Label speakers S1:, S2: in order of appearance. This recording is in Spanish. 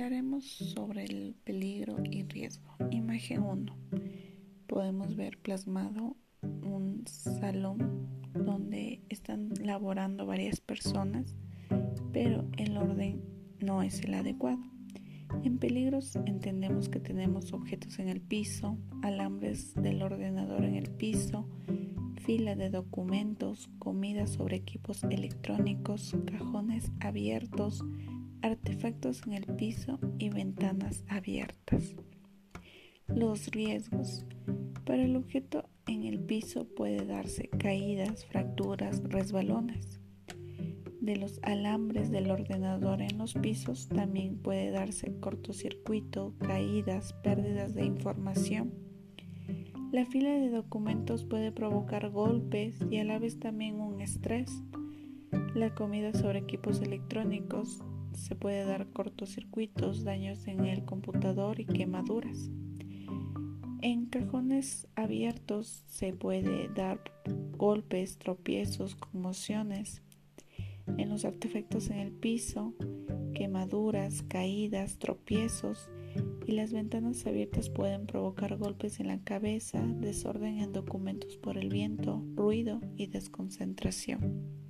S1: Hablaremos sobre el peligro y riesgo. Imagen 1. Podemos ver plasmado un salón donde están laborando varias personas, pero el orden no es el adecuado. En peligros entendemos que tenemos objetos en el piso, alambres del ordenador en el piso, fila de documentos, comida sobre equipos electrónicos, cajones abiertos, artefactos en el piso y ventanas abiertas. Los riesgos. Para el objeto en el piso puede darse caídas, fracturas, resbalones. De los alambres del ordenador en los pisos también puede darse cortocircuito, caídas, pérdidas de información. La fila de documentos puede provocar golpes y a la vez también un estrés. La comida sobre equipos electrónicos se puede dar cortocircuitos, daños en el computador y quemaduras. En cajones abiertos se puede dar golpes, tropiezos, conmociones. En los artefactos en el piso, quemaduras, caídas, tropiezos y las ventanas abiertas pueden provocar golpes en la cabeza, desorden en documentos por el viento, ruido y desconcentración.